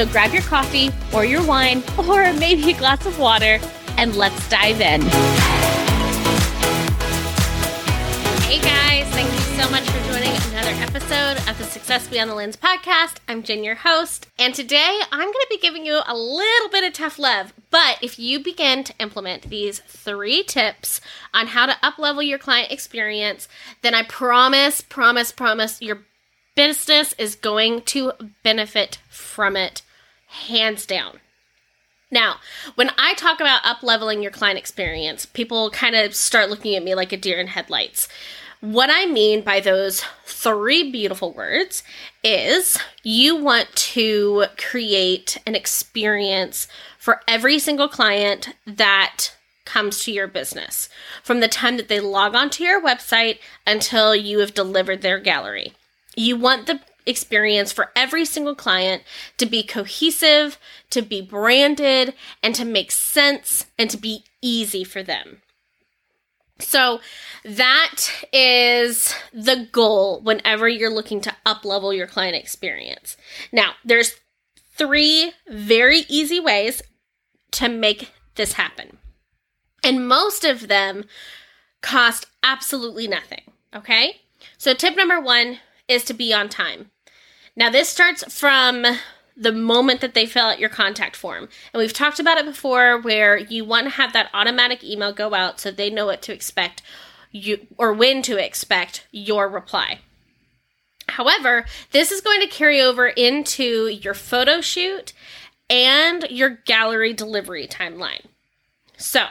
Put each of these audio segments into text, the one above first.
So grab your coffee or your wine or maybe a glass of water and let's dive in. Hey guys, thank you so much for joining another episode of the Success Beyond the Lens podcast. I'm Jenn, your host, and today I'm going to be giving you a little bit of tough love. But if you begin to implement these three tips on how to uplevel your client experience, then I promise, promise, promise your business is going to benefit from it hands down. Now, when I talk about up leveling your client experience, people kind of start looking at me like a deer in headlights. What I mean by those three beautiful words is you want to create an experience for every single client that comes to your business from the time that they log onto your website until you have delivered their gallery. You want the experience for every single client to be cohesive, to be branded, and to make sense and to be easy for them. So that is the goal whenever you're looking to up level your client experience. Now, there's three very easy ways to make this happen. And most of them cost absolutely nothing, okay? So tip number 1 is to be on time. Now, this starts from the moment that they fill out your contact form. And we've talked about it before where you want to have that automatic email go out so they know what to expect you or when to expect your reply. However, this is going to carry over into your photo shoot and your gallery delivery timeline. So,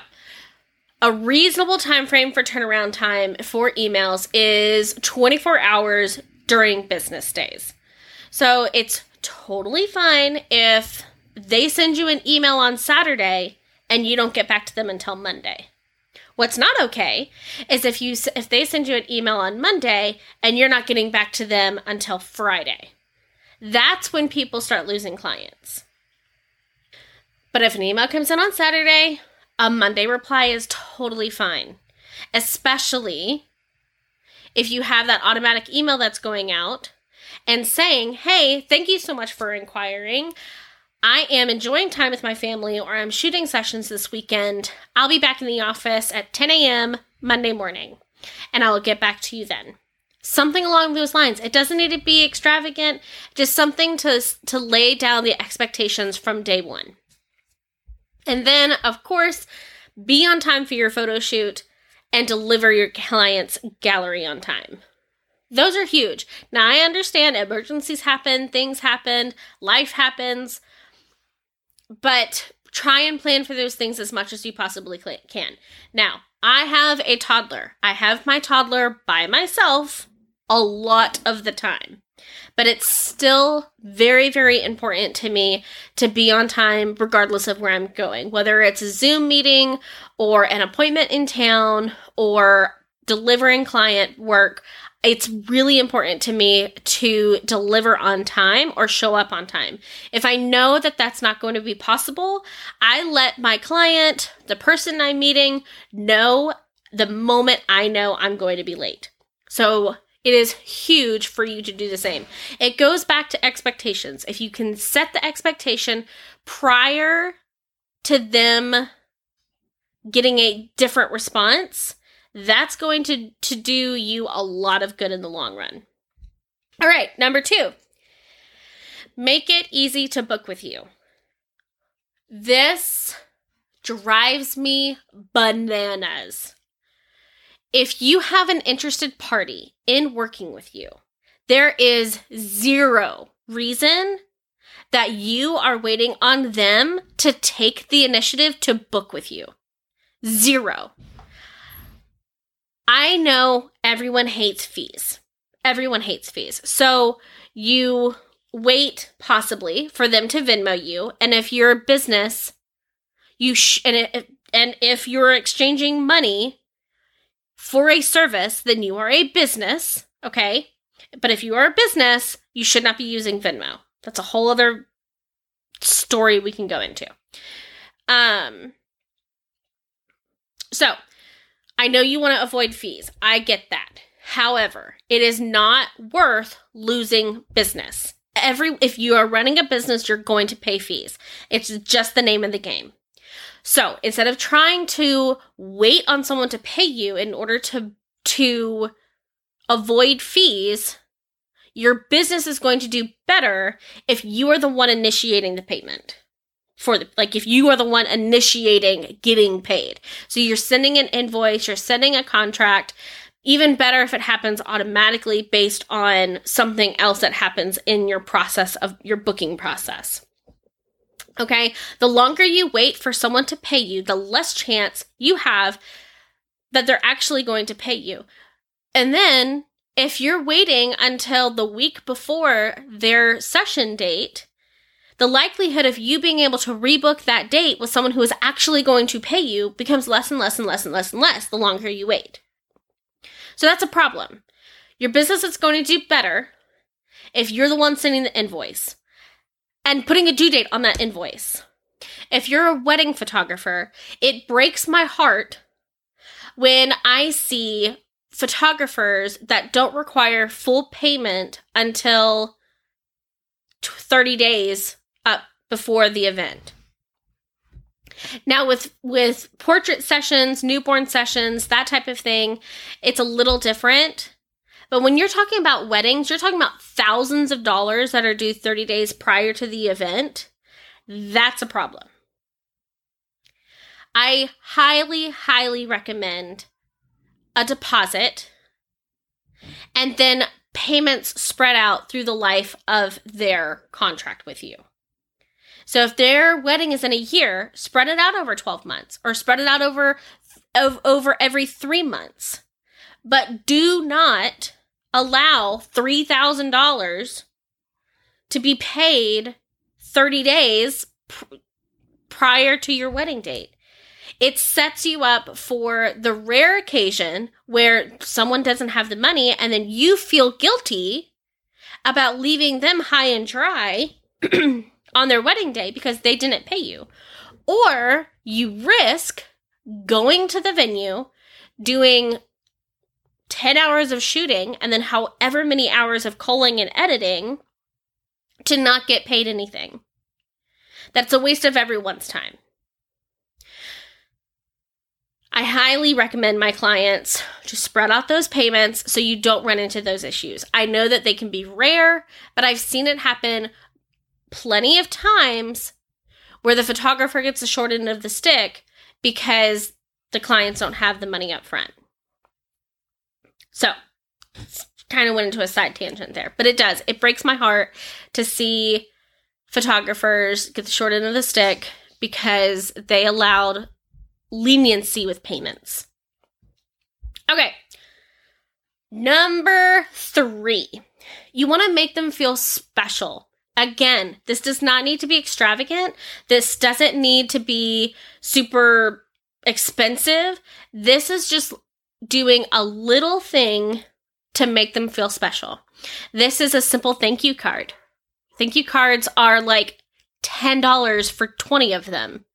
a reasonable time frame for turnaround time for emails is 24 hours during business days. So it's totally fine if they send you an email on Saturday and you don't get back to them until Monday. What's not okay is if you if they send you an email on Monday and you're not getting back to them until Friday. That's when people start losing clients. But if an email comes in on Saturday, a Monday reply is totally fine. Especially if you have that automatic email that's going out and saying, Hey, thank you so much for inquiring. I am enjoying time with my family or I'm shooting sessions this weekend. I'll be back in the office at 10 a.m. Monday morning and I will get back to you then. Something along those lines. It doesn't need to be extravagant, just something to, to lay down the expectations from day one. And then, of course, be on time for your photo shoot and deliver your client's gallery on time. Those are huge. Now, I understand emergencies happen, things happen, life happens, but try and plan for those things as much as you possibly can. Now, I have a toddler. I have my toddler by myself a lot of the time. But it's still very, very important to me to be on time regardless of where I'm going, whether it's a Zoom meeting or an appointment in town or delivering client work it's really important to me to deliver on time or show up on time. If I know that that's not going to be possible, I let my client, the person I'm meeting, know the moment I know I'm going to be late. So it is huge for you to do the same. It goes back to expectations. If you can set the expectation prior to them getting a different response, that's going to, to do you a lot of good in the long run. All right, number two, make it easy to book with you. This drives me bananas. If you have an interested party in working with you, there is zero reason that you are waiting on them to take the initiative to book with you. Zero. I know everyone hates fees. Everyone hates fees. So you wait possibly for them to Venmo you, and if you're a business, you sh- and and if you're exchanging money for a service, then you are a business, okay? But if you are a business, you should not be using Venmo. That's a whole other story we can go into. Um so, I know you want to avoid fees. I get that. However, it is not worth losing business. Every if you are running a business, you're going to pay fees. It's just the name of the game. So, instead of trying to wait on someone to pay you in order to to avoid fees, your business is going to do better if you are the one initiating the payment for the like if you are the one initiating getting paid. So you're sending an invoice, you're sending a contract. Even better if it happens automatically based on something else that happens in your process of your booking process. Okay? The longer you wait for someone to pay you, the less chance you have that they're actually going to pay you. And then if you're waiting until the week before their session date, the likelihood of you being able to rebook that date with someone who is actually going to pay you becomes less and less and less and less and less the longer you wait. So that's a problem. Your business is going to do better if you're the one sending the invoice and putting a due date on that invoice. If you're a wedding photographer, it breaks my heart when I see photographers that don't require full payment until 30 days up before the event. Now with with portrait sessions, newborn sessions, that type of thing, it's a little different. But when you're talking about weddings, you're talking about thousands of dollars that are due 30 days prior to the event. That's a problem. I highly highly recommend a deposit and then payments spread out through the life of their contract with you. So if their wedding is in a year, spread it out over 12 months or spread it out over over every 3 months. But do not allow $3,000 to be paid 30 days pr- prior to your wedding date. It sets you up for the rare occasion where someone doesn't have the money and then you feel guilty about leaving them high and dry on their wedding day because they didn't pay you. Or you risk going to the venue, doing 10 hours of shooting, and then however many hours of culling and editing to not get paid anything. That's a waste of everyone's time. I highly recommend my clients to spread out those payments so you don't run into those issues. I know that they can be rare, but I've seen it happen plenty of times where the photographer gets the short end of the stick because the clients don't have the money up front. So, kind of went into a side tangent there, but it does. It breaks my heart to see photographers get the short end of the stick because they allowed leniency with payments. Okay. Number three, you want to make them feel special. Again, this does not need to be extravagant. This doesn't need to be super expensive. This is just doing a little thing to make them feel special. This is a simple thank you card. Thank you cards are like $10 for 20 of them.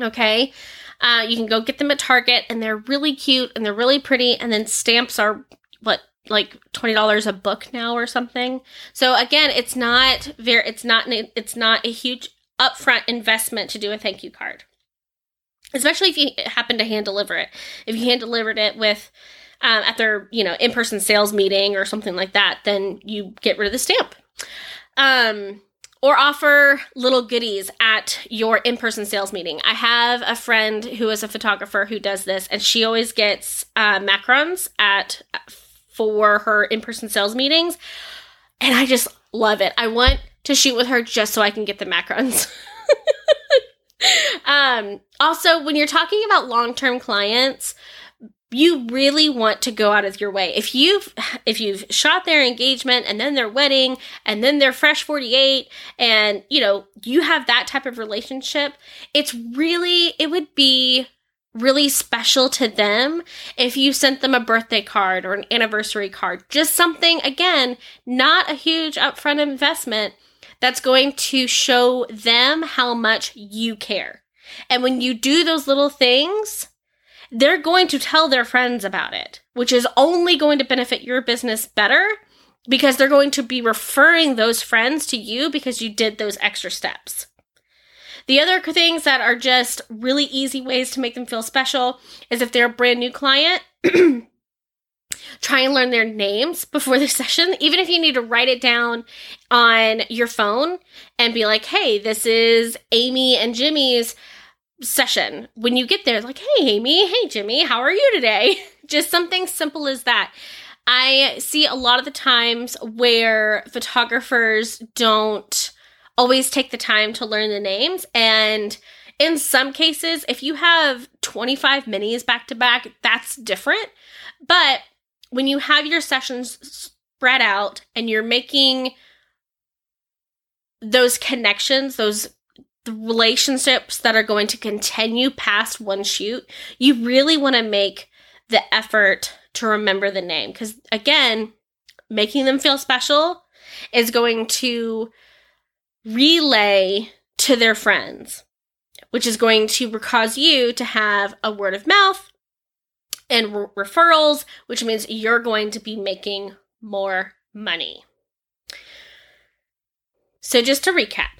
Okay? Uh, you can go get them at Target and they're really cute and they're really pretty. And then stamps are what like twenty dollars a book now or something. So again, it's not very it's not it's not a huge upfront investment to do a thank you card, especially if you happen to hand deliver it. If you hand delivered it with um, at their you know in person sales meeting or something like that, then you get rid of the stamp. Um, or offer little goodies at your in person sales meeting. I have a friend who is a photographer who does this, and she always gets uh, macarons at for her in person sales meetings. And I just love it. I want to shoot with her just so I can get the macarons. um, also, when you're talking about long term clients, you really want to go out of your way. If you've if you've shot their engagement and then their wedding and then their fresh 48 and you know, you have that type of relationship, it's really it would be really special to them if you sent them a birthday card or an anniversary card. Just something again, not a huge upfront investment that's going to show them how much you care. And when you do those little things, they're going to tell their friends about it, which is only going to benefit your business better because they're going to be referring those friends to you because you did those extra steps. The other things that are just really easy ways to make them feel special is if they're a brand new client, try and learn their names before the session, even if you need to write it down on your phone and be like, hey, this is Amy and Jimmy's session. When you get there, like, hey, Amy, hey, Jimmy, how are you today? Just something simple as that. I see a lot of the times where photographers don't always take the time to learn the names. And in some cases, if you have 25 minis back to back, that's different. But when you have your sessions spread out and you're making those connections, those relationships that are going to continue past one shoot, you really want to make the effort to remember the name. Because again, making them feel special is going to relay to their friends, which is going to cause you to have a word of mouth and re- referrals, which means you're going to be making more money. So, just to recap,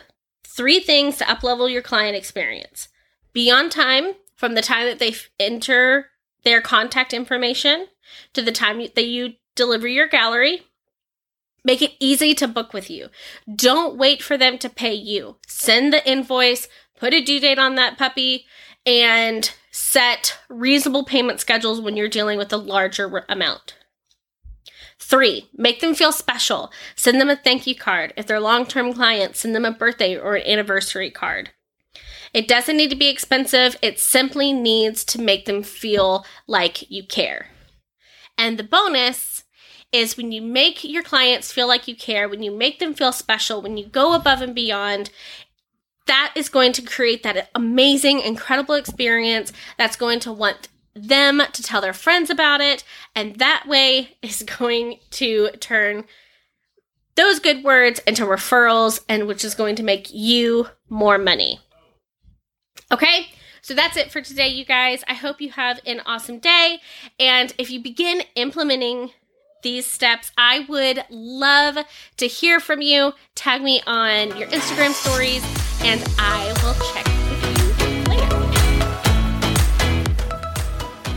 Three things to uplevel your client experience. Be on time from the time that they enter their contact information to the time that you deliver your gallery. Make it easy to book with you. Don't wait for them to pay you. Send the invoice, put a due date on that puppy, and set reasonable payment schedules when you're dealing with a larger amount. Three, make them feel special. Send them a thank you card. If they're long term clients, send them a birthday or an anniversary card. It doesn't need to be expensive, it simply needs to make them feel like you care. And the bonus is when you make your clients feel like you care, when you make them feel special, when you go above and beyond, that is going to create that amazing, incredible experience that's going to want them to tell their friends about it. And that way is going to turn those good words into referrals and which is going to make you more money. Okay? So that's it for today, you guys. I hope you have an awesome day. And if you begin implementing these steps, I would love to hear from you. Tag me on your Instagram stories, and I will check with you later.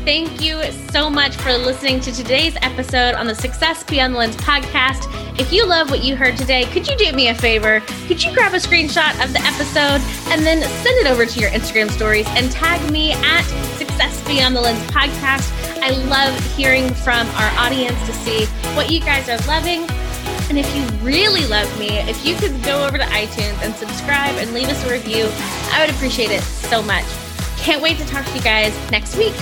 Thank you so much for listening to today's episode on the Success Beyond the Lens podcast. If you love what you heard today, could you do me a favor? Could you grab a screenshot of the episode and then send it over to your Instagram stories and tag me at Success Beyond the Lens podcast? I love hearing from our audience to see what you guys are loving. And if you really love me, if you could go over to iTunes and subscribe and leave us a review, I would appreciate it so much. Can't wait to talk to you guys next week.